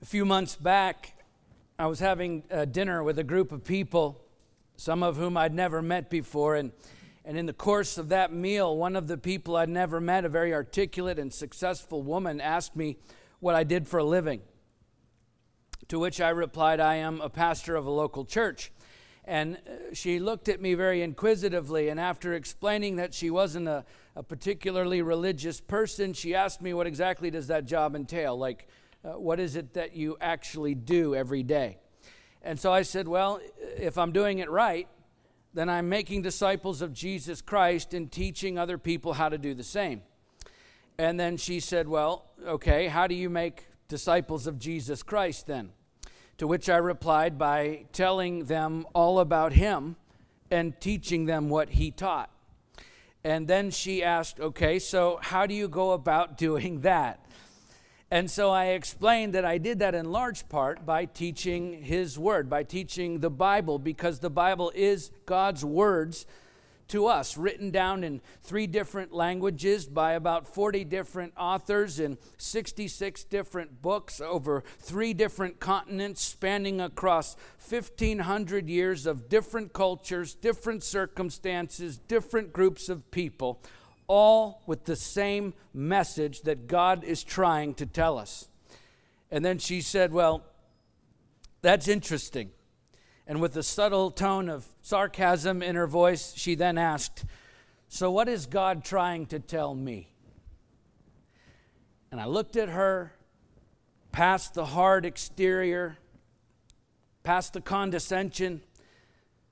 A few months back, I was having a dinner with a group of people, some of whom I'd never met before. And, and in the course of that meal, one of the people I'd never met, a very articulate and successful woman, asked me what I did for a living. To which I replied, I am a pastor of a local church. And uh, she looked at me very inquisitively, and after explaining that she wasn't a, a particularly religious person, she asked me what exactly does that job entail? Like, uh, what is it that you actually do every day? And so I said, Well, if I'm doing it right, then I'm making disciples of Jesus Christ and teaching other people how to do the same. And then she said, Well, okay, how do you make disciples of Jesus Christ then? To which I replied by telling them all about him and teaching them what he taught. And then she asked, Okay, so how do you go about doing that? And so I explained that I did that in large part by teaching His Word, by teaching the Bible, because the Bible is God's words to us, written down in three different languages by about 40 different authors in 66 different books over three different continents, spanning across 1,500 years of different cultures, different circumstances, different groups of people all with the same message that God is trying to tell us. And then she said, Well, that's interesting. And with a subtle tone of sarcasm in her voice, she then asked, So what is God trying to tell me? And I looked at her, past the hard exterior, past the condescension,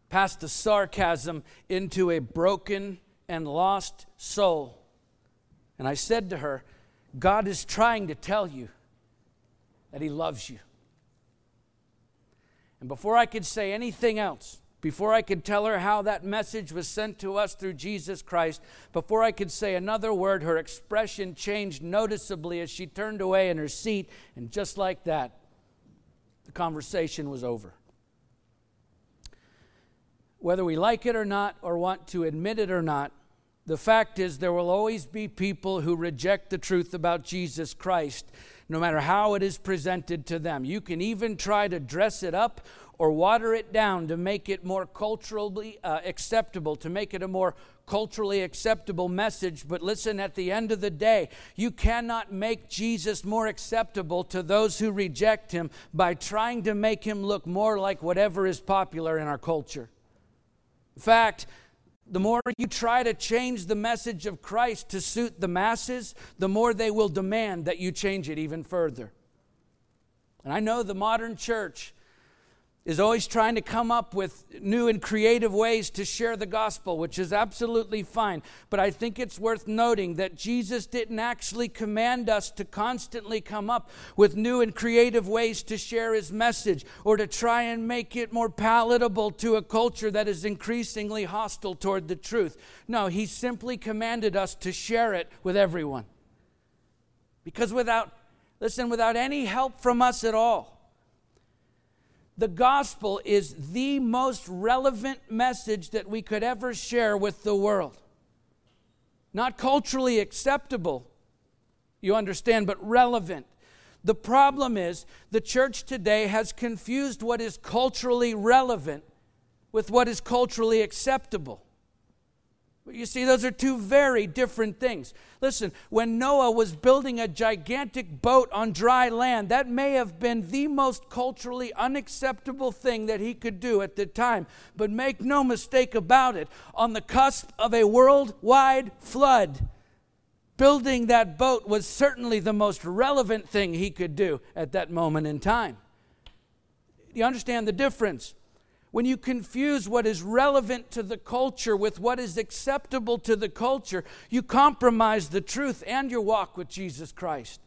past the sarcasm, into a broken, and lost soul. And I said to her, God is trying to tell you that He loves you. And before I could say anything else, before I could tell her how that message was sent to us through Jesus Christ, before I could say another word, her expression changed noticeably as she turned away in her seat, and just like that, the conversation was over. Whether we like it or not, or want to admit it or not, the fact is there will always be people who reject the truth about Jesus Christ, no matter how it is presented to them. You can even try to dress it up or water it down to make it more culturally uh, acceptable, to make it a more culturally acceptable message. But listen, at the end of the day, you cannot make Jesus more acceptable to those who reject him by trying to make him look more like whatever is popular in our culture. In fact, the more you try to change the message of Christ to suit the masses, the more they will demand that you change it even further. And I know the modern church is always trying to come up with new and creative ways to share the gospel, which is absolutely fine. But I think it's worth noting that Jesus didn't actually command us to constantly come up with new and creative ways to share his message or to try and make it more palatable to a culture that is increasingly hostile toward the truth. No, he simply commanded us to share it with everyone. Because without, listen, without any help from us at all, the gospel is the most relevant message that we could ever share with the world. Not culturally acceptable, you understand, but relevant. The problem is the church today has confused what is culturally relevant with what is culturally acceptable. You see, those are two very different things. Listen, when Noah was building a gigantic boat on dry land, that may have been the most culturally unacceptable thing that he could do at the time. But make no mistake about it, on the cusp of a worldwide flood, building that boat was certainly the most relevant thing he could do at that moment in time. You understand the difference? When you confuse what is relevant to the culture with what is acceptable to the culture, you compromise the truth and your walk with Jesus Christ.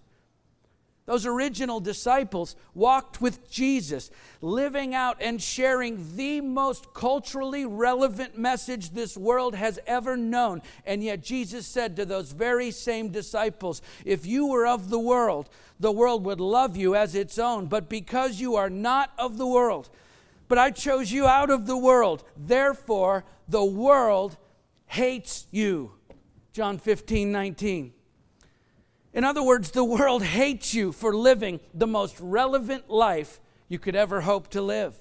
Those original disciples walked with Jesus, living out and sharing the most culturally relevant message this world has ever known. And yet, Jesus said to those very same disciples, If you were of the world, the world would love you as its own. But because you are not of the world, but I chose you out of the world. Therefore, the world hates you. John 15, 19. In other words, the world hates you for living the most relevant life you could ever hope to live.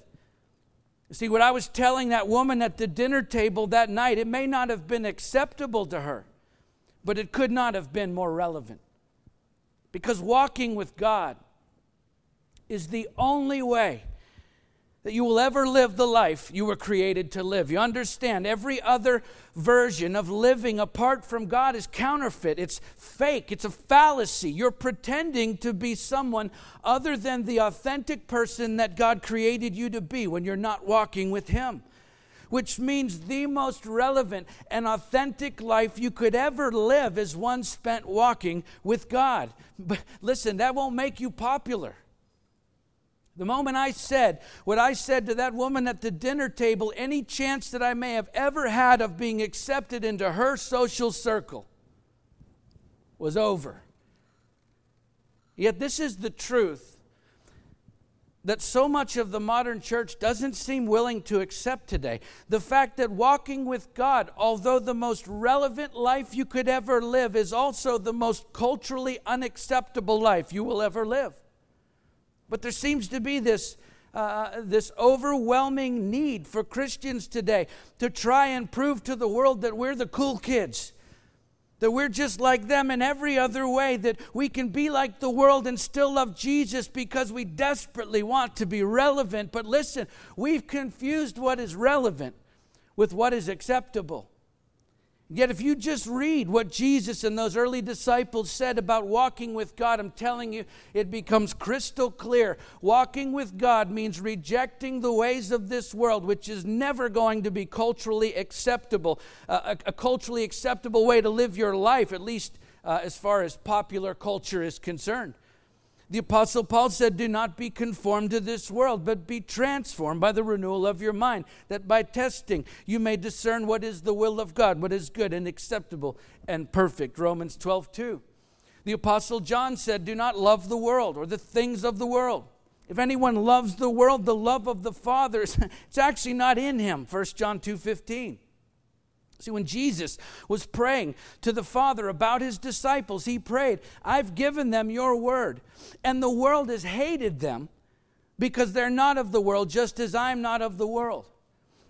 See, what I was telling that woman at the dinner table that night, it may not have been acceptable to her, but it could not have been more relevant. Because walking with God is the only way that you will ever live the life you were created to live. You understand, every other version of living apart from God is counterfeit, it's fake, it's a fallacy. You're pretending to be someone other than the authentic person that God created you to be when you're not walking with Him. Which means the most relevant and authentic life you could ever live is one spent walking with God. But listen, that won't make you popular. The moment I said what I said to that woman at the dinner table, any chance that I may have ever had of being accepted into her social circle was over. Yet, this is the truth that so much of the modern church doesn't seem willing to accept today. The fact that walking with God, although the most relevant life you could ever live, is also the most culturally unacceptable life you will ever live. But there seems to be this, uh, this overwhelming need for Christians today to try and prove to the world that we're the cool kids, that we're just like them in every other way, that we can be like the world and still love Jesus because we desperately want to be relevant. But listen, we've confused what is relevant with what is acceptable. Yet, if you just read what Jesus and those early disciples said about walking with God, I'm telling you, it becomes crystal clear. Walking with God means rejecting the ways of this world, which is never going to be culturally acceptable, uh, a, a, culturally acceptable way to live your life, at least uh, as far as popular culture is concerned. The Apostle Paul said, Do not be conformed to this world, but be transformed by the renewal of your mind, that by testing you may discern what is the will of God, what is good and acceptable and perfect. Romans 12, 2. The Apostle John said, Do not love the world or the things of the world. If anyone loves the world, the love of the Father, it's actually not in him. 1 John 2, 15. See, when Jesus was praying to the Father about his disciples, he prayed, I've given them your word, and the world has hated them because they're not of the world, just as I'm not of the world.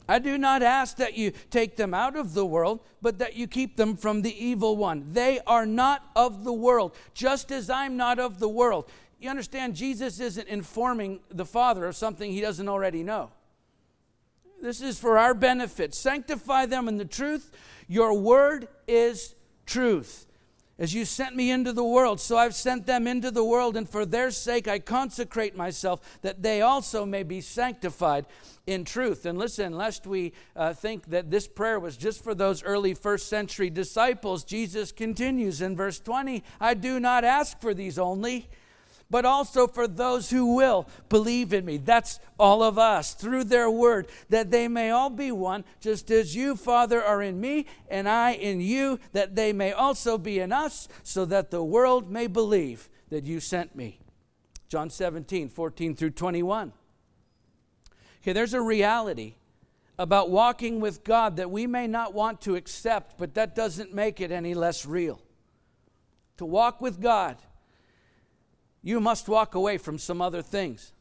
I do not ask that you take them out of the world, but that you keep them from the evil one. They are not of the world, just as I'm not of the world. You understand, Jesus isn't informing the Father of something he doesn't already know. This is for our benefit. Sanctify them in the truth. Your word is truth. As you sent me into the world, so I've sent them into the world, and for their sake I consecrate myself, that they also may be sanctified in truth. And listen, lest we uh, think that this prayer was just for those early first century disciples, Jesus continues in verse 20 I do not ask for these only but also for those who will believe in me. That's all of us through their word, that they may all be one, just as you, Father, are in me and I in you, that they may also be in us, so that the world may believe that you sent me. John 17, 14 through 21. Okay, there's a reality about walking with God that we may not want to accept, but that doesn't make it any less real. To walk with God you must walk away from some other things.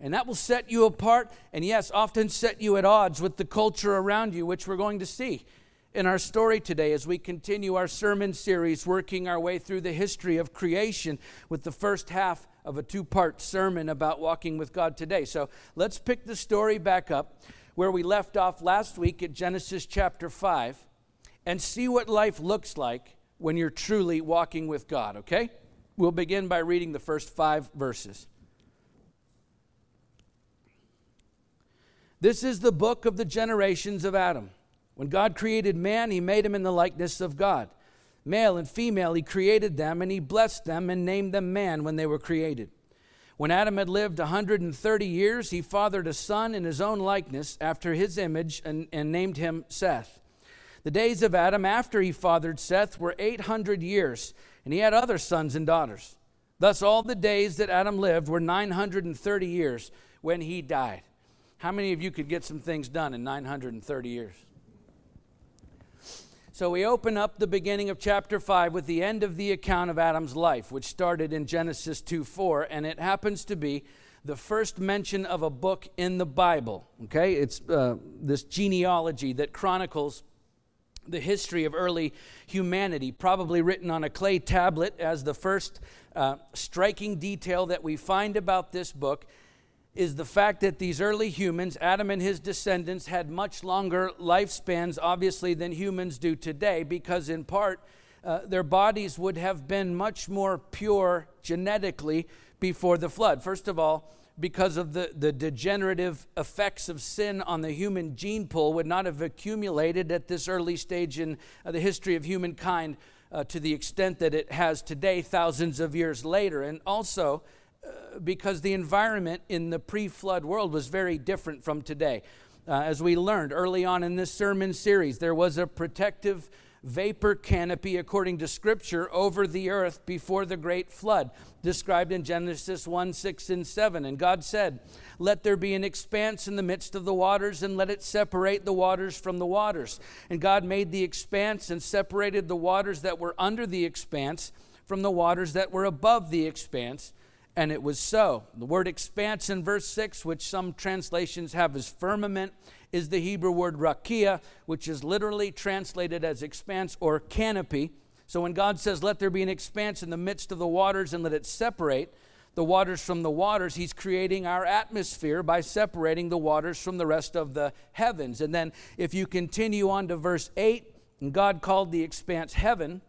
And that will set you apart, and yes, often set you at odds with the culture around you, which we're going to see in our story today as we continue our sermon series, working our way through the history of creation with the first half of a two part sermon about walking with God today. So let's pick the story back up where we left off last week at Genesis chapter 5 and see what life looks like when you're truly walking with God, okay? We'll begin by reading the first five verses. This is the book of the generations of Adam. When God created man, he made him in the likeness of God. Male and female, he created them, and he blessed them and named them man when they were created. When Adam had lived a 130 years, he fathered a son in his own likeness, after his image, and, and named him Seth. The days of Adam after he fathered Seth were 800 years and he had other sons and daughters. Thus, all the days that Adam lived were 930 years when he died. How many of you could get some things done in 930 years? So we open up the beginning of chapter 5 with the end of the account of Adam's life, which started in Genesis 2 4, and it happens to be the first mention of a book in the Bible. Okay, it's uh, this genealogy that chronicles the history of early humanity, probably written on a clay tablet as the first uh, striking detail that we find about this book is the fact that these early humans, Adam and his descendants, had much longer lifespans, obviously, than humans do today, because in part, uh, their bodies would have been much more pure genetically before the flood. First of all, because of the, the degenerative effects of sin on the human gene pool, would not have accumulated at this early stage in uh, the history of humankind uh, to the extent that it has today, thousands of years later. And also, uh, because the environment in the pre flood world was very different from today. Uh, as we learned early on in this sermon series, there was a protective vapor canopy, according to Scripture, over the earth before the great flood, described in Genesis 1 6 and 7. And God said, Let there be an expanse in the midst of the waters, and let it separate the waters from the waters. And God made the expanse and separated the waters that were under the expanse from the waters that were above the expanse. And it was so. The word expanse in verse 6, which some translations have as firmament, is the Hebrew word rakia, which is literally translated as expanse or canopy. So when God says, Let there be an expanse in the midst of the waters and let it separate the waters from the waters, He's creating our atmosphere by separating the waters from the rest of the heavens. And then if you continue on to verse 8, and God called the expanse heaven,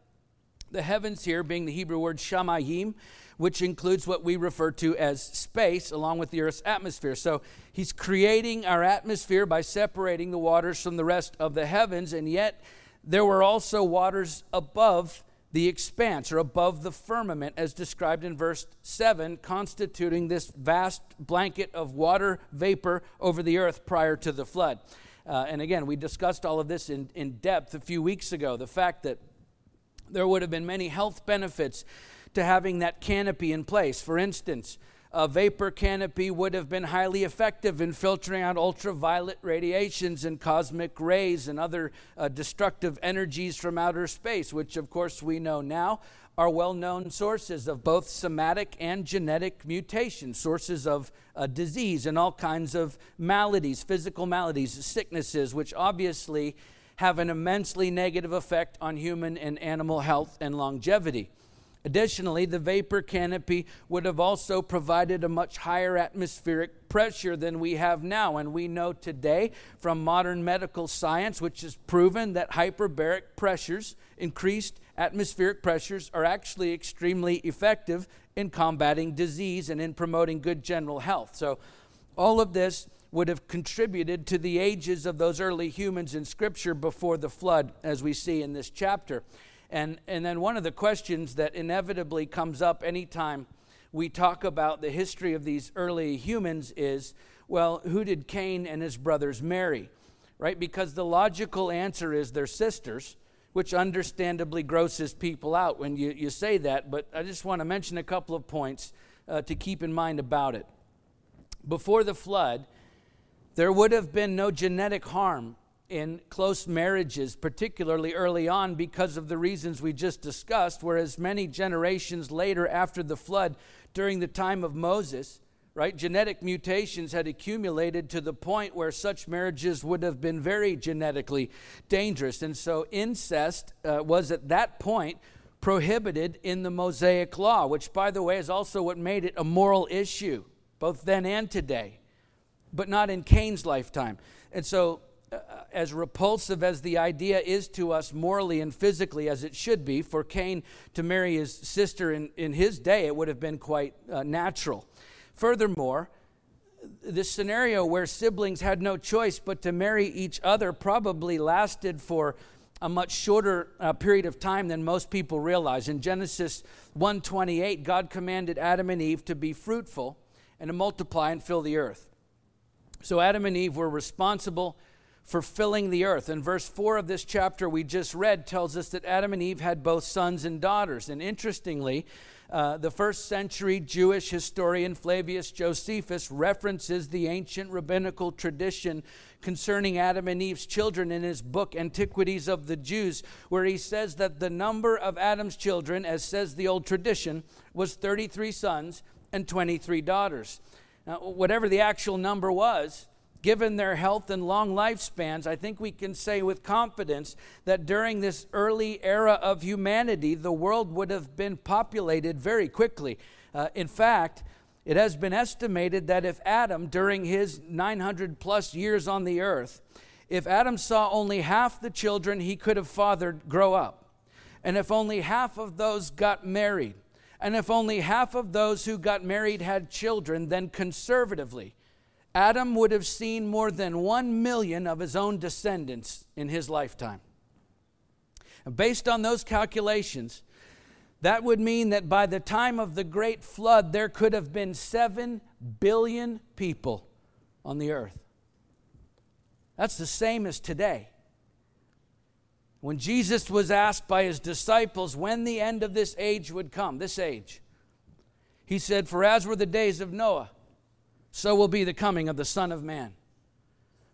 the heavens here being the Hebrew word shamayim, which includes what we refer to as space along with the Earth's atmosphere. So he's creating our atmosphere by separating the waters from the rest of the heavens, and yet there were also waters above the expanse or above the firmament, as described in verse 7, constituting this vast blanket of water vapor over the earth prior to the flood. Uh, and again, we discussed all of this in, in depth a few weeks ago. The fact that there would have been many health benefits to having that canopy in place. For instance, a vapor canopy would have been highly effective in filtering out ultraviolet radiations and cosmic rays and other uh, destructive energies from outer space, which, of course, we know now are well known sources of both somatic and genetic mutation, sources of uh, disease and all kinds of maladies, physical maladies, sicknesses, which obviously have an immensely negative effect on human and animal health and longevity. Additionally, the vapor canopy would have also provided a much higher atmospheric pressure than we have now. And we know today from modern medical science, which has proven that hyperbaric pressures, increased atmospheric pressures, are actually extremely effective in combating disease and in promoting good general health. So, all of this would have contributed to the ages of those early humans in Scripture before the flood, as we see in this chapter. And, and then one of the questions that inevitably comes up anytime we talk about the history of these early humans is well, who did Cain and his brothers marry? Right? Because the logical answer is their sisters, which understandably grosses people out when you, you say that. But I just want to mention a couple of points uh, to keep in mind about it. Before the flood, there would have been no genetic harm in close marriages, particularly early on, because of the reasons we just discussed, whereas many generations later after the flood, during the time of Moses, right, genetic mutations had accumulated to the point where such marriages would have been very genetically dangerous. And so incest uh, was at that point prohibited in the Mosaic law, which, by the way, is also what made it a moral issue, both then and today, but not in Cain's lifetime. And so uh, as repulsive as the idea is to us morally and physically as it should be, for Cain to marry his sister in, in his day, it would have been quite uh, natural. Furthermore, this scenario where siblings had no choice but to marry each other probably lasted for a much shorter uh, period of time than most people realize. In Genesis 1:28, God commanded Adam and Eve to be fruitful and to multiply and fill the earth. So Adam and Eve were responsible for filling the earth. And verse 4 of this chapter we just read tells us that Adam and Eve had both sons and daughters. And interestingly, uh, the first century Jewish historian Flavius Josephus references the ancient rabbinical tradition concerning Adam and Eve's children in his book Antiquities of the Jews, where he says that the number of Adam's children, as says the old tradition, was 33 sons and 23 daughters. Now, whatever the actual number was, given their health and long lifespans, I think we can say with confidence that during this early era of humanity, the world would have been populated very quickly. Uh, in fact, it has been estimated that if Adam, during his 900 plus years on the earth, if Adam saw only half the children he could have fathered grow up, and if only half of those got married, and if only half of those who got married had children, then conservatively, Adam would have seen more than one million of his own descendants in his lifetime. And based on those calculations, that would mean that by the time of the great flood, there could have been seven billion people on the earth. That's the same as today. When Jesus was asked by his disciples when the end of this age would come, this age, he said, For as were the days of Noah, so will be the coming of the Son of Man.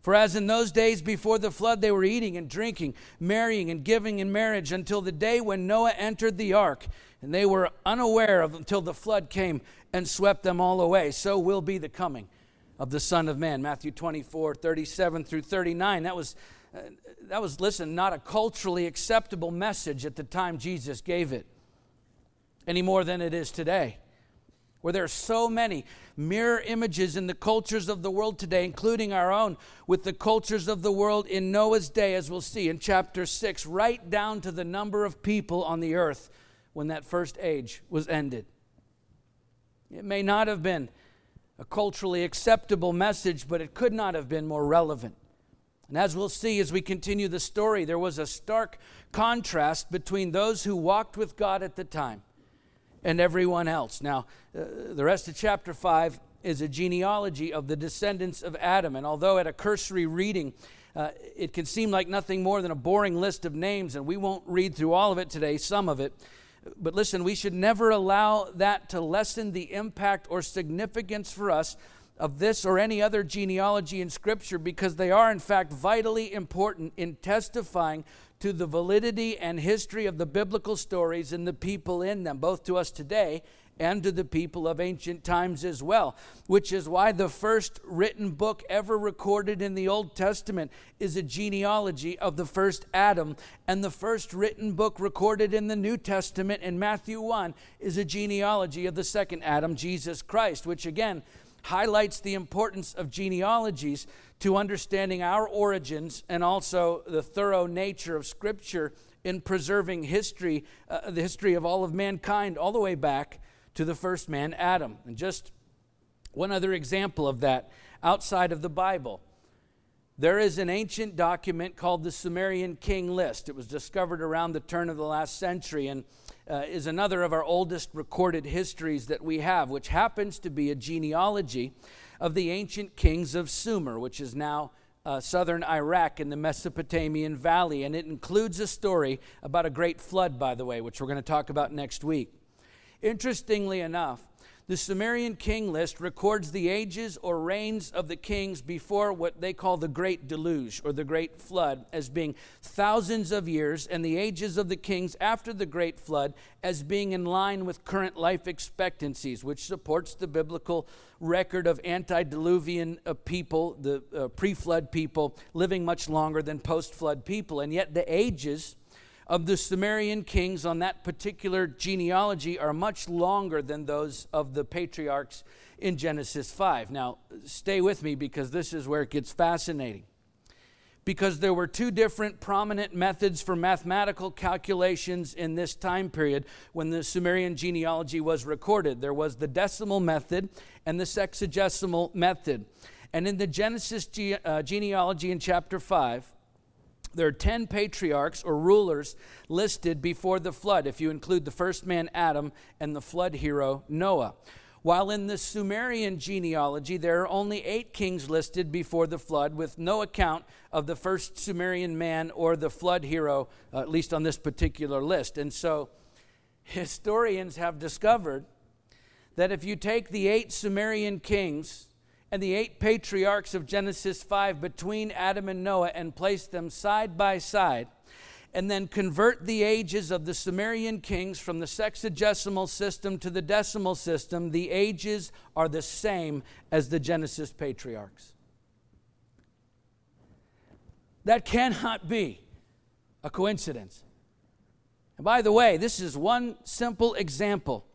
For as in those days before the flood, they were eating and drinking, marrying and giving in marriage until the day when Noah entered the ark, and they were unaware of until the flood came and swept them all away. So will be the coming of the Son of Man. Matthew 24, 37 through 39. That was, that was, listen, not a culturally acceptable message at the time Jesus gave it, any more than it is today where there are so many mirror images in the cultures of the world today, including our own, with the cultures of the world in Noah's day, as we'll see in chapter 6, right down to the number of people on the earth when that first age was ended. It may not have been a culturally acceptable message, but it could not have been more relevant. And as we'll see as we continue the story, there was a stark contrast between those who walked with God at the time and everyone else. Now, uh, the rest of chapter 5 is a genealogy of the descendants of Adam. And although at a cursory reading, uh, it can seem like nothing more than a boring list of names, and we won't read through all of it today, some of it. But listen, we should never allow that to lessen the impact or significance for us of this or any other genealogy in Scripture because they are, in fact, vitally important in testifying to the validity and history of the biblical stories and the people in them, both to us today and to the people of ancient times as well. Which is why the first written book ever recorded in the Old Testament is a genealogy of the first Adam, and the first written book recorded in the New Testament in Matthew 1 is a genealogy of the second Adam, Jesus Christ, which again, highlights the importance of genealogies to understanding our origins and also the thorough nature of Scripture in preserving history, uh, the history of all of mankind, all the way back to the first man, Adam. And just one other example of that outside of the Bible. There is an ancient document called the Sumerian King List. It was discovered around the turn of the last century and uh, is another of our oldest recorded histories that we have, which happens to be a genealogy of the ancient kings of Sumer, which is now uh, southern Iraq in the Mesopotamian Valley. And it includes a story about a great flood, by the way, which we're going to talk about next week. Interestingly enough, the Sumerian king list records the ages or reigns of the kings before what they call the Great Deluge or the Great Flood as being thousands of years, and the ages of the kings after the Great Flood as being in line with current life expectancies, which supports the biblical record of antediluvian uh, people, the uh, pre flood people, living much longer than post flood people. And yet the ages of the Sumerian kings on that particular genealogy are much longer than those of the patriarchs in Genesis 5. Now, stay with me because this is where it gets fascinating. Because there were two different prominent methods for mathematical calculations in this time period when the Sumerian genealogy was recorded. There was the decimal method and the sexagesimal method. And in the Genesis ge- uh, genealogy in chapter 5, there are 10 patriarchs or rulers listed before the flood, if you include the first man Adam and the flood hero Noah. While in the Sumerian genealogy, there are only eight kings listed before the flood, with no account of the first Sumerian man or the flood hero, uh, at least on this particular list. And so, historians have discovered that if you take the eight Sumerian kings and the eight patriarchs of Genesis 5 between Adam and Noah and place them side by side, and then convert the ages of the Sumerian kings from the sexagesimal system to the decimal system, the ages are the same as the Genesis patriarchs. That cannot be a coincidence. And by the way, this is one simple example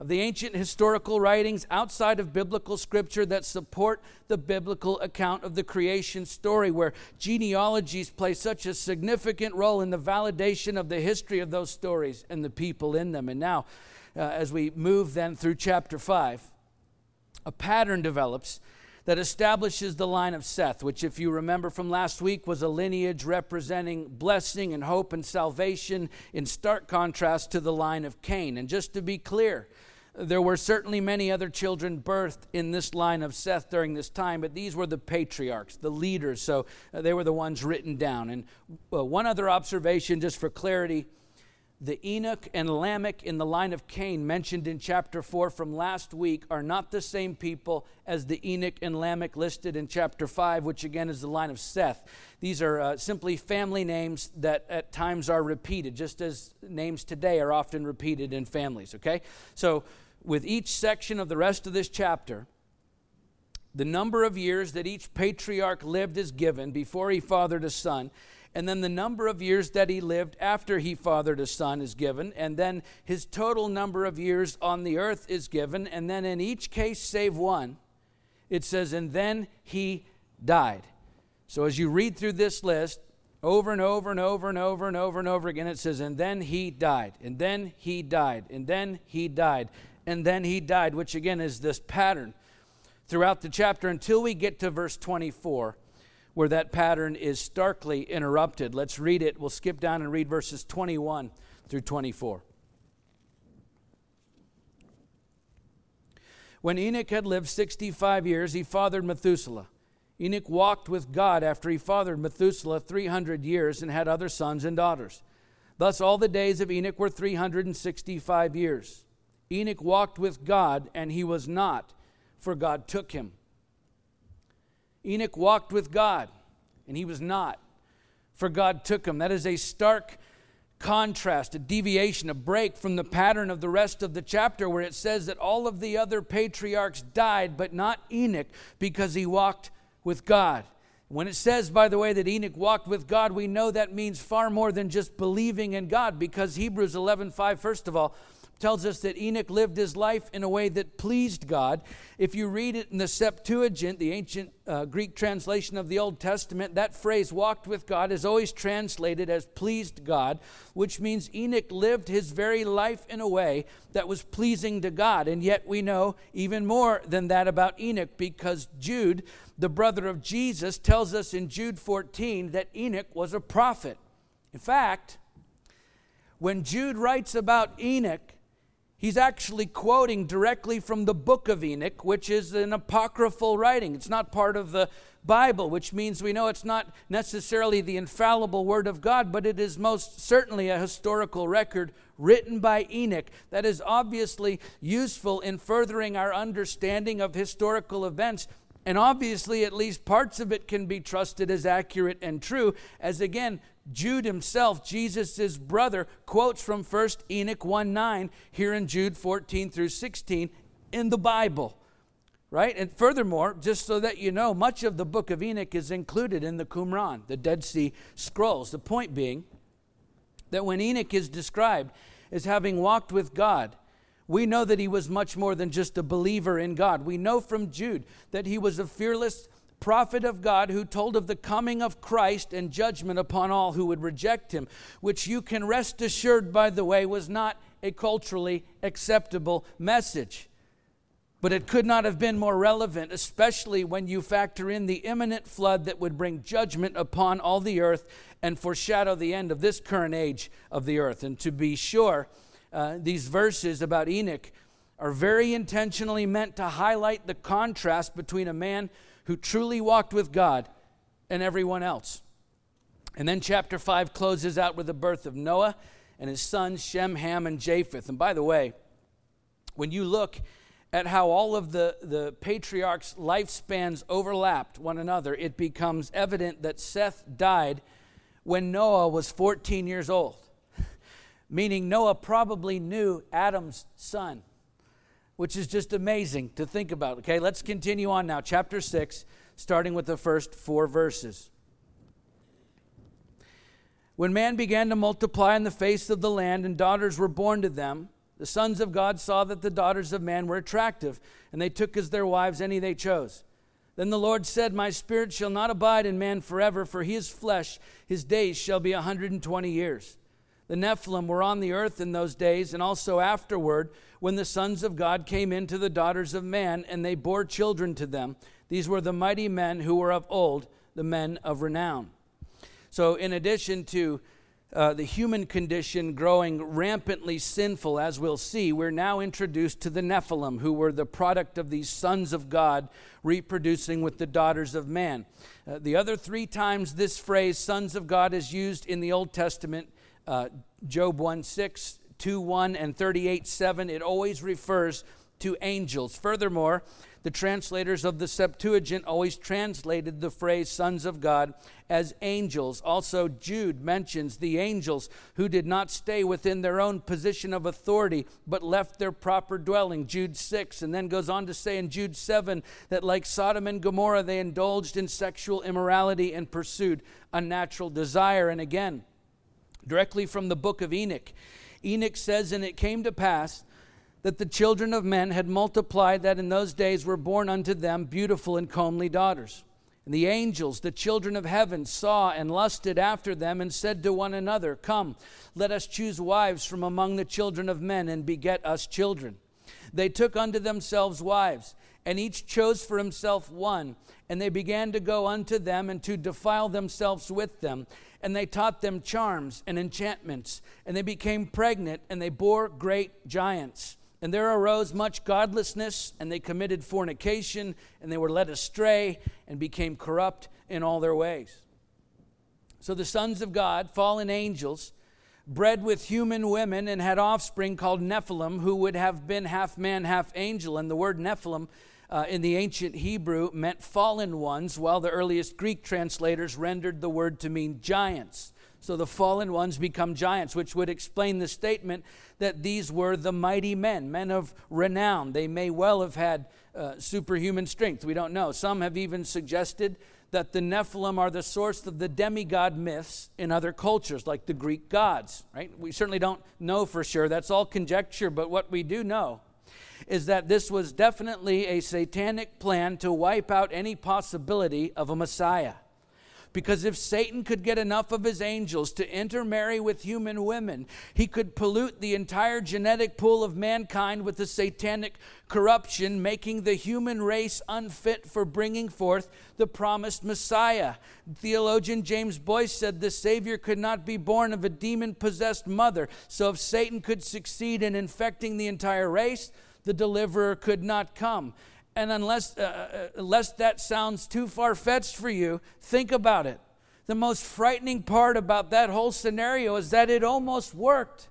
of the ancient historical writings outside of biblical scripture that support the biblical account of the creation story, where genealogies play such a significant role in the validation of the history of those stories and the people in them. And now, uh, as we move then through chapter 5, a pattern develops that establishes the line of Seth, which, if you remember from last week, was a lineage representing blessing and hope and salvation in stark contrast to the line of Cain. And just to be clear, there were certainly many other children birthed in this line of Seth during this time, but these were the patriarchs, the leaders, so uh, they were the ones written down. And uh, one other observation, just for clarity the Enoch and Lamech in the line of Cain mentioned in chapter 4 from last week are not the same people as the Enoch and Lamech listed in chapter 5, which again is the line of Seth. These are uh, simply family names that at times are repeated, just as names today are often repeated in families, okay? So, with each section of the rest of this chapter, the number of years that each patriarch lived is given before he fathered a son and then the number of years that he lived after he fathered a son is given, and then his total number of years on the earth is given, and then in each case, save one, it says, and then he died. So as you read through this list, over and over and over and over and over and over again, it says, and then he died, and then he died, and then he died, and then he died, which again is this pattern throughout the chapter until we get to verse 24 where that pattern is starkly interrupted. Let's read it. We'll skip down and read verses 21 through 24. When Enoch had lived 65 years, he fathered Methuselah. Enoch walked with God after he fathered Methuselah 300 years and had other sons and daughters. Thus, all the days of Enoch were 365 years. Enoch walked with God, and he was not, for God took him. Enoch walked with God, and he was not, for God took him. That is a stark contrast, a deviation, a break from the pattern of the rest of the chapter where it says that all of the other patriarchs died, but not Enoch because he walked with God. When it says, by the way, that Enoch walked with God, we know that means far more than just believing in God because Hebrews 11 5, first of all, tells us that Enoch lived his life in a way that pleased God. If you read it in the Septuagint, the ancient uh, Greek translation of the Old Testament, that phrase, walked with God, is always translated as pleased God, which means Enoch lived his very life in a way that was pleasing to God. And yet we know even more than that about Enoch because Jude, the brother of Jesus, tells us in Jude 14 that Enoch was a prophet. In fact, when Jude writes about Enoch, He's actually quoting directly from the book of Enoch, which is an apocryphal writing. It's not part of the Bible, which means we know it's not necessarily the infallible word of God, but it is most certainly a historical record written by Enoch that is obviously useful in furthering our understanding of historical events. And obviously, at least parts of it can be trusted as accurate and true, as again, Jude himself, Jesus' brother, quotes from 1 Enoch 1 9 here in Jude 14 through 16 in the Bible. Right? And furthermore, just so that you know, much of the book of Enoch is included in the Qumran, the Dead Sea Scrolls. The point being that when Enoch is described as having walked with God, we know that he was much more than just a believer in God. We know from Jude that he was a fearless prophet of God who told of the coming of Christ and judgment upon all who would reject him, which you can rest assured, by the way, was not a culturally acceptable message. But it could not have been more relevant, especially when you factor in the imminent flood that would bring judgment upon all the earth and foreshadow the end of this current age of the earth. And to be sure, uh, these verses about Enoch are very intentionally meant to highlight the contrast between a man who truly walked with God and everyone else. And then chapter 5 closes out with the birth of Noah and his sons Shem, Ham, and Japheth. And by the way, when you look at how all of the, the patriarchs' lifespans overlapped one another, it becomes evident that Seth died when Noah was 14 years old, meaning Noah probably knew Adam's son, which is just amazing to think about. Okay, let's continue on now. Chapter 6, starting with the first four verses. When man began to multiply on the face of the land and daughters were born to them, the sons of God saw that the daughters of man were attractive, and they took as their wives any they chose. Then the Lord said, My spirit shall not abide in man forever, for he is flesh, his days shall be a 120 years. The Nephilim were on the earth in those days, and also afterward, when the sons of God came into the daughters of man, and they bore children to them. These were the mighty men who were of old, the men of renown. So, in addition to uh, the human condition growing rampantly sinful, as we'll see, we're now introduced to the Nephilim, who were the product of these sons of God reproducing with the daughters of man. Uh, the other three times this phrase, sons of God, is used in the Old Testament uh, Job 1 6, 2 1, and 38 7, it always refers to angels. Furthermore, the translators of the Septuagint always translated the phrase sons of God as angels. Also, Jude mentions the angels who did not stay within their own position of authority but left their proper dwelling. Jude 6, and then goes on to say in Jude 7 that, like Sodom and Gomorrah, they indulged in sexual immorality and pursued unnatural desire. And again, directly from the book of Enoch, Enoch says, And it came to pass that the children of men had multiplied, that in those days were born unto them beautiful and comely daughters. And the angels, the children of heaven, saw and lusted after them, and said to one another, Come, let us choose wives from among the children of men, and beget us children. They took unto themselves wives, and each chose for himself one, and they began to go unto them and to defile themselves with them. And they taught them charms and enchantments, and they became pregnant, and they bore great giants. And there arose much godlessness, and they committed fornication, and they were led astray, and became corrupt in all their ways. So the sons of God, fallen angels, bred with human women, and had offspring called Nephilim, who would have been half man, half angel. And the word Nephilim uh, in the ancient Hebrew meant fallen ones, while the earliest Greek translators rendered the word to mean giants. So the fallen ones become giants, which would explain the statement that these were the mighty men, men of renown. They may well have had uh, superhuman strength. We don't know. Some have even suggested that the Nephilim are the source of the demigod myths in other cultures, like the Greek gods, right? We certainly don't know for sure. That's all conjecture, but what we do know is that this was definitely a satanic plan to wipe out any possibility of a Messiah. Because if Satan could get enough of his angels to intermarry with human women, he could pollute the entire genetic pool of mankind with the satanic corruption, making the human race unfit for bringing forth the promised Messiah. Theologian James Boice said the Savior could not be born of a demon possessed mother. So if Satan could succeed in infecting the entire race, the deliverer could not come. And unless, uh, uh, unless that sounds too far fetched for you, think about it. The most frightening part about that whole scenario is that it almost worked.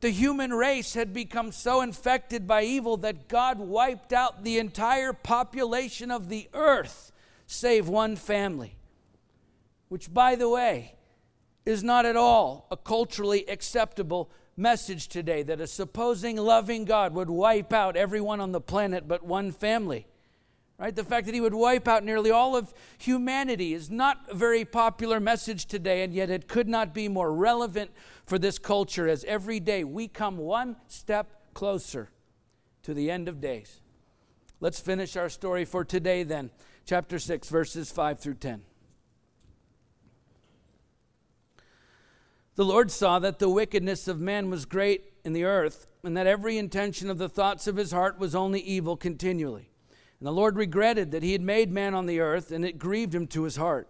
The human race had become so infected by evil that God wiped out the entire population of the earth, save one family. Which, by the way, is not at all a culturally acceptable message today that a supposing loving God would wipe out everyone on the planet but one family. Right? The fact that he would wipe out nearly all of humanity is not a very popular message today, and yet it could not be more relevant for this culture as every day we come one step closer to the end of days. Let's finish our story for today then. Chapter 6, verses 5 through 10. The Lord saw that the wickedness of man was great in the earth, and that every intention of the thoughts of his heart was only evil continually. And the Lord regretted that he had made man on the earth, and it grieved him to his heart.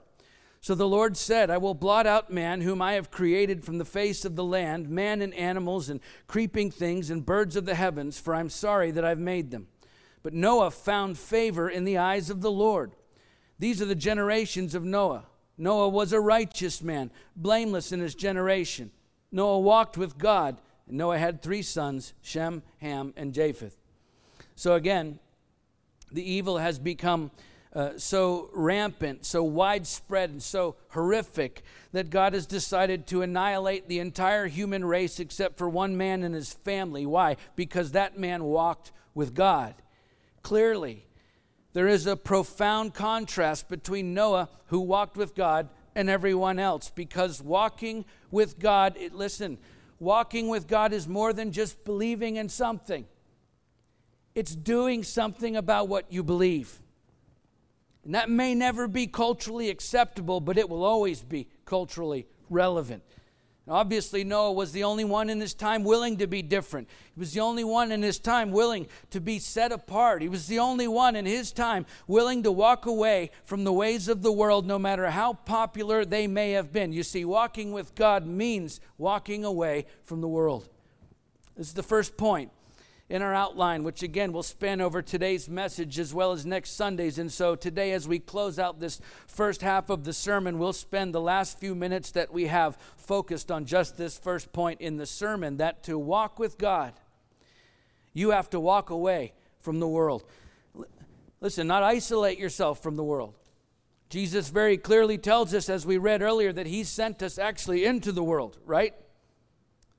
So the Lord said, I will blot out man, whom I have created from the face of the land, man and animals and creeping things and birds of the heavens, for I'm sorry that I've made them. But Noah found favor in the eyes of the Lord. These are the generations of Noah. Noah was a righteous man, blameless in his generation. Noah walked with God, and Noah had three sons Shem, Ham, and Japheth. So again, the evil has become uh, so rampant, so widespread, and so horrific that God has decided to annihilate the entire human race except for one man and his family. Why? Because that man walked with God. Clearly, there is a profound contrast between Noah, who walked with God, and everyone else because walking with God, it, listen, walking with God is more than just believing in something, it's doing something about what you believe. And that may never be culturally acceptable, but it will always be culturally relevant. Obviously, Noah was the only one in his time willing to be different. He was the only one in his time willing to be set apart. He was the only one in his time willing to walk away from the ways of the world, no matter how popular they may have been. You see, walking with God means walking away from the world. This is the first point in our outline, which again will span over today's message as well as next Sunday's. And so today, as we close out this first half of the sermon, we'll spend the last few minutes that we have focused on just this first point in the sermon that to walk with God, you have to walk away from the world. Listen, not isolate yourself from the world. Jesus very clearly tells us, as we read earlier, that He sent us actually into the world, right?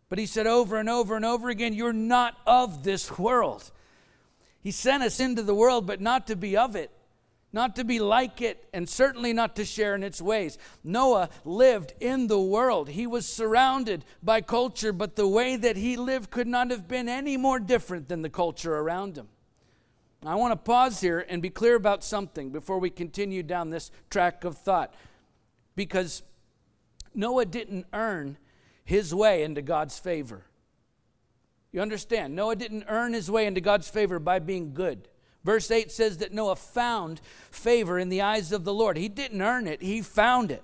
But he said over and over and over again, You're not of this world. He sent us into the world, but not to be of it, not to be like it, and certainly not to share in its ways. Noah lived in the world. He was surrounded by culture, but the way that he lived could not have been any more different than the culture around him. I want to pause here and be clear about something before we continue down this track of thought. Because Noah didn't earn his way into God's favor. You understand? Noah didn't earn his way into God's favor by being good. Verse 8 says that Noah found favor in the eyes of the Lord. He didn't earn it, he found it.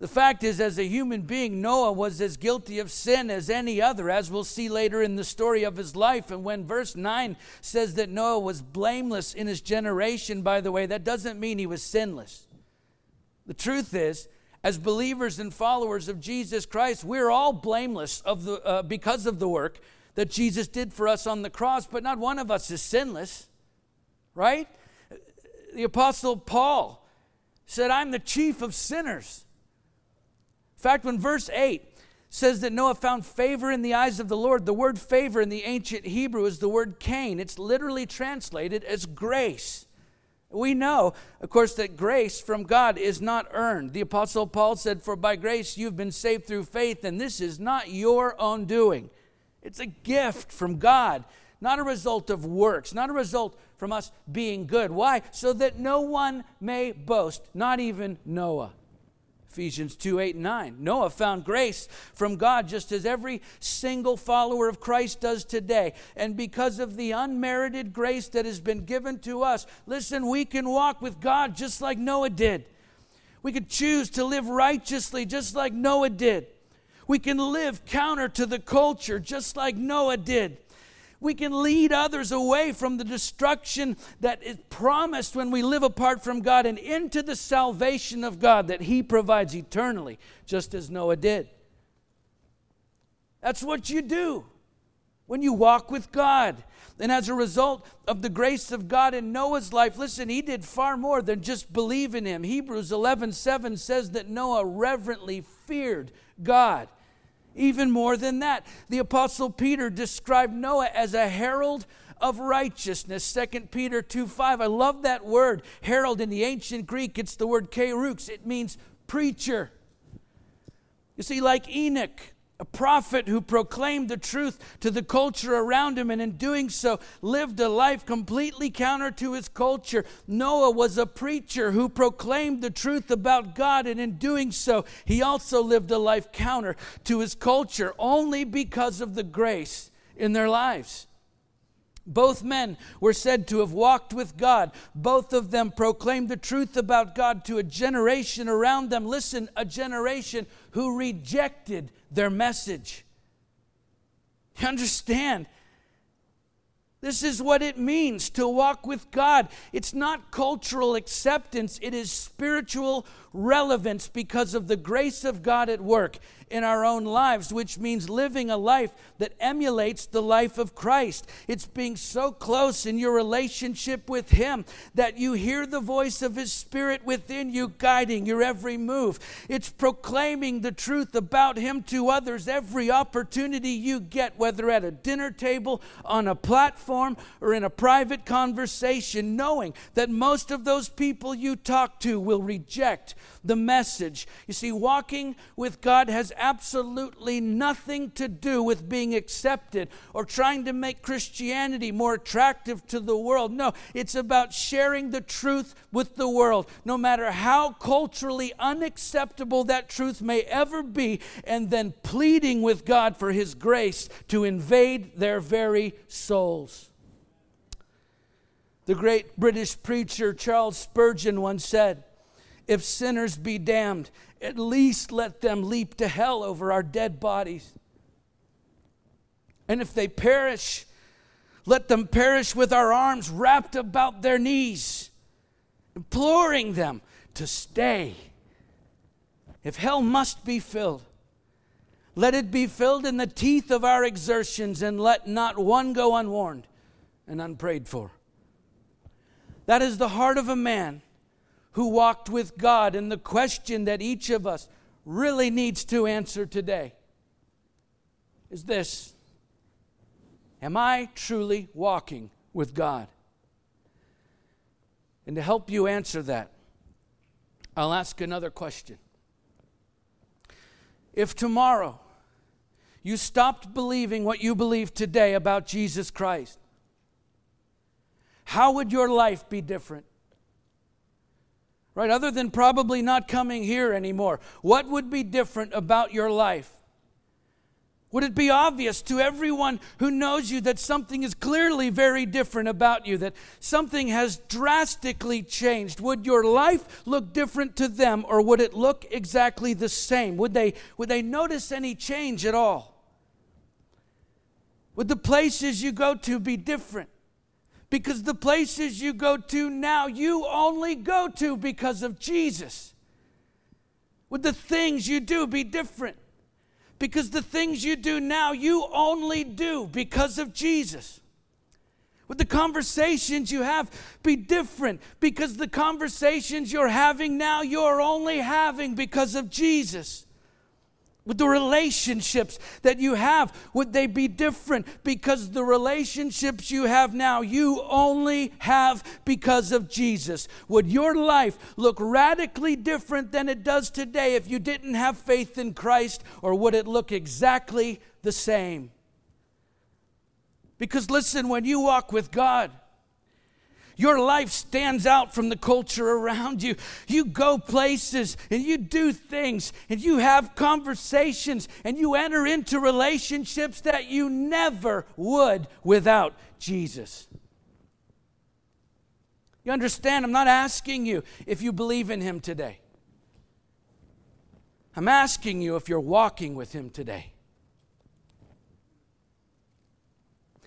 The fact is, as a human being, Noah was as guilty of sin as any other, as we'll see later in the story of his life. And when verse 9 says that Noah was blameless in his generation, by the way, that doesn't mean he was sinless. The truth is, as believers and followers of Jesus Christ, we're all blameless of the, uh, because of the work that Jesus did for us on the cross, but not one of us is sinless, right? The Apostle Paul said, I'm the chief of sinners. In fact, when verse 8 says that Noah found favor in the eyes of the Lord, the word favor in the ancient Hebrew is the word kain. It's literally translated as grace. We know, of course, that grace from God is not earned. The Apostle Paul said, For by grace you've been saved through faith, and this is not your own doing. It's a gift from God, not a result of works, not a result from us being good. Why? So that no one may boast, not even Noah. Ephesians 2 8 and 9. Noah found grace from God just as every single follower of Christ does today. And because of the unmerited grace that has been given to us, listen, we can walk with God just like Noah did. We could choose to live righteously just like Noah did. We can live counter to the culture just like Noah did. We can lead others away from the destruction that is promised when we live apart from God and into the salvation of God that He provides eternally, just as Noah did. That's what you do when you walk with God. And as a result of the grace of God in Noah's life, listen, he did far more than just believe in him. Hebrews 11 7 says that Noah reverently feared God. Even more than that, the apostle Peter described Noah as a herald of righteousness. 2 peter 2 5 i love that word herald. In the ancient greek it's the word kerux it means preacher. You see like enoch a prophet who proclaimed the truth to the culture around him, and in doing so, lived a life completely counter to his culture. Noah was a preacher who proclaimed the truth about God, and in doing so, he also lived a life counter to his culture only because of the grace in their lives. Both men were said to have walked with God. Both of them proclaimed the truth about God to a generation around them. Listen, a generation who rejected their message. You understand? This is what it means to walk with God. It's not cultural acceptance, it is spiritual relevance because of the grace of God at work in our own lives, which means living a life that emulates the life of Christ. It's being so close in your relationship with Him that you hear the voice of His Spirit within you guiding your every move. It's proclaiming the truth about Him to others every opportunity you get, whether at a dinner table, on a platform, or in a private conversation, knowing that most of those people you talk to will reject the message. You see, walking with God has absolutely nothing to do with being accepted or trying to make Christianity more attractive to the world. No, it's about sharing the truth with the world, no matter how culturally unacceptable that truth may ever be, and then pleading with God for His grace to invade their very souls. The great British preacher Charles Spurgeon once said, if sinners be damned, at least let them leap to hell over our dead bodies. And if they perish, let them perish with our arms wrapped about their knees, imploring them to stay. If hell must be filled, let it be filled in the teeth of our exertions, and let not one go unwarned and unprayed for. That is the heart of a man who walked with God. And the question that each of us really needs to answer today is this Am I truly walking with God? And to help you answer that, I'll ask another question. If tomorrow you stopped believing what you believe today about Jesus Christ, how would your life be different? Right? Other than probably not coming here anymore. What would be different about your life? Would it be obvious to everyone who knows you that something is clearly very different about you, that something has drastically changed? Would your life look different to them or would it look exactly the same? Would they, would they notice any change at all? Would the places you go to be different? Because the places you go to now, you only go to because of Jesus. Would the things you do be different? Because the things you do now, you only do because of Jesus. Would the conversations you have be different? Because the conversations you're having now, you're only having because of Jesus. Would the relationships that you have, would they be different? Because the relationships you have now, you only have because of Jesus. Would your life look radically different than it does today if you didn't have faith in Christ, or would it look exactly the same? Because listen, when you walk with God, your life stands out from the culture around you. You go places and you do things and you have conversations and you enter into relationships that you never would without Jesus. You understand? I'm not asking you if you believe in Him today. I'm asking you if you're walking with Him today.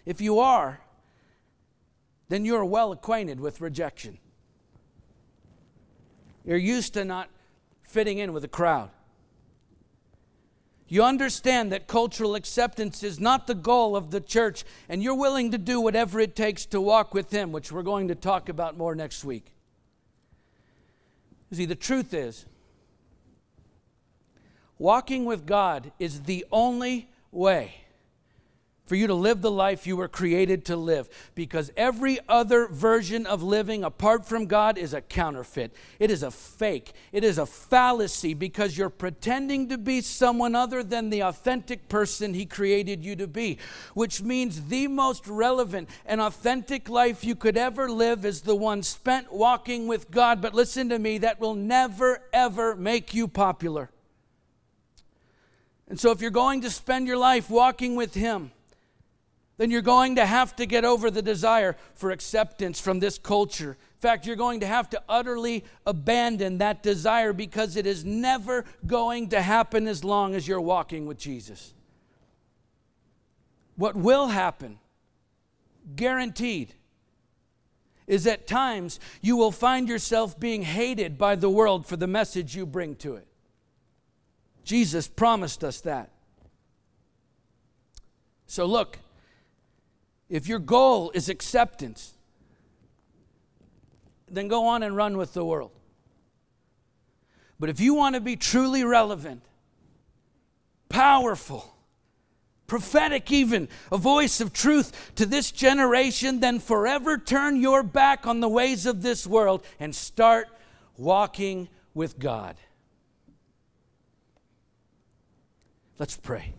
If you are, then you're well acquainted with rejection. You're used to not fitting in with a crowd. You understand that cultural acceptance is not the goal of the church, and you're willing to do whatever it takes to walk with Him, which we're going to talk about more next week. See, the truth is, walking with God is the only way for you to live the life you were created to live because every other version of living apart from God is a counterfeit. It is a fake. It is a fallacy because you're pretending to be someone other than the authentic person He created you to be, which means the most relevant and authentic life you could ever live is the one spent walking with God. But listen to me, that will never, ever make you popular. And so if you're going to spend your life walking with Him, then you're going to have to get over the desire for acceptance from this culture. In fact, you're going to have to utterly abandon that desire because it is never going to happen as long as you're walking with Jesus. What will happen, guaranteed, is at times you will find yourself being hated by the world for the message you bring to it. Jesus promised us that. So, look, if your goal is acceptance, then go on and run with the world. But if you want to be truly relevant, powerful, prophetic, even a voice of truth to this generation, then forever turn your back on the ways of this world and start walking with God. Let's pray.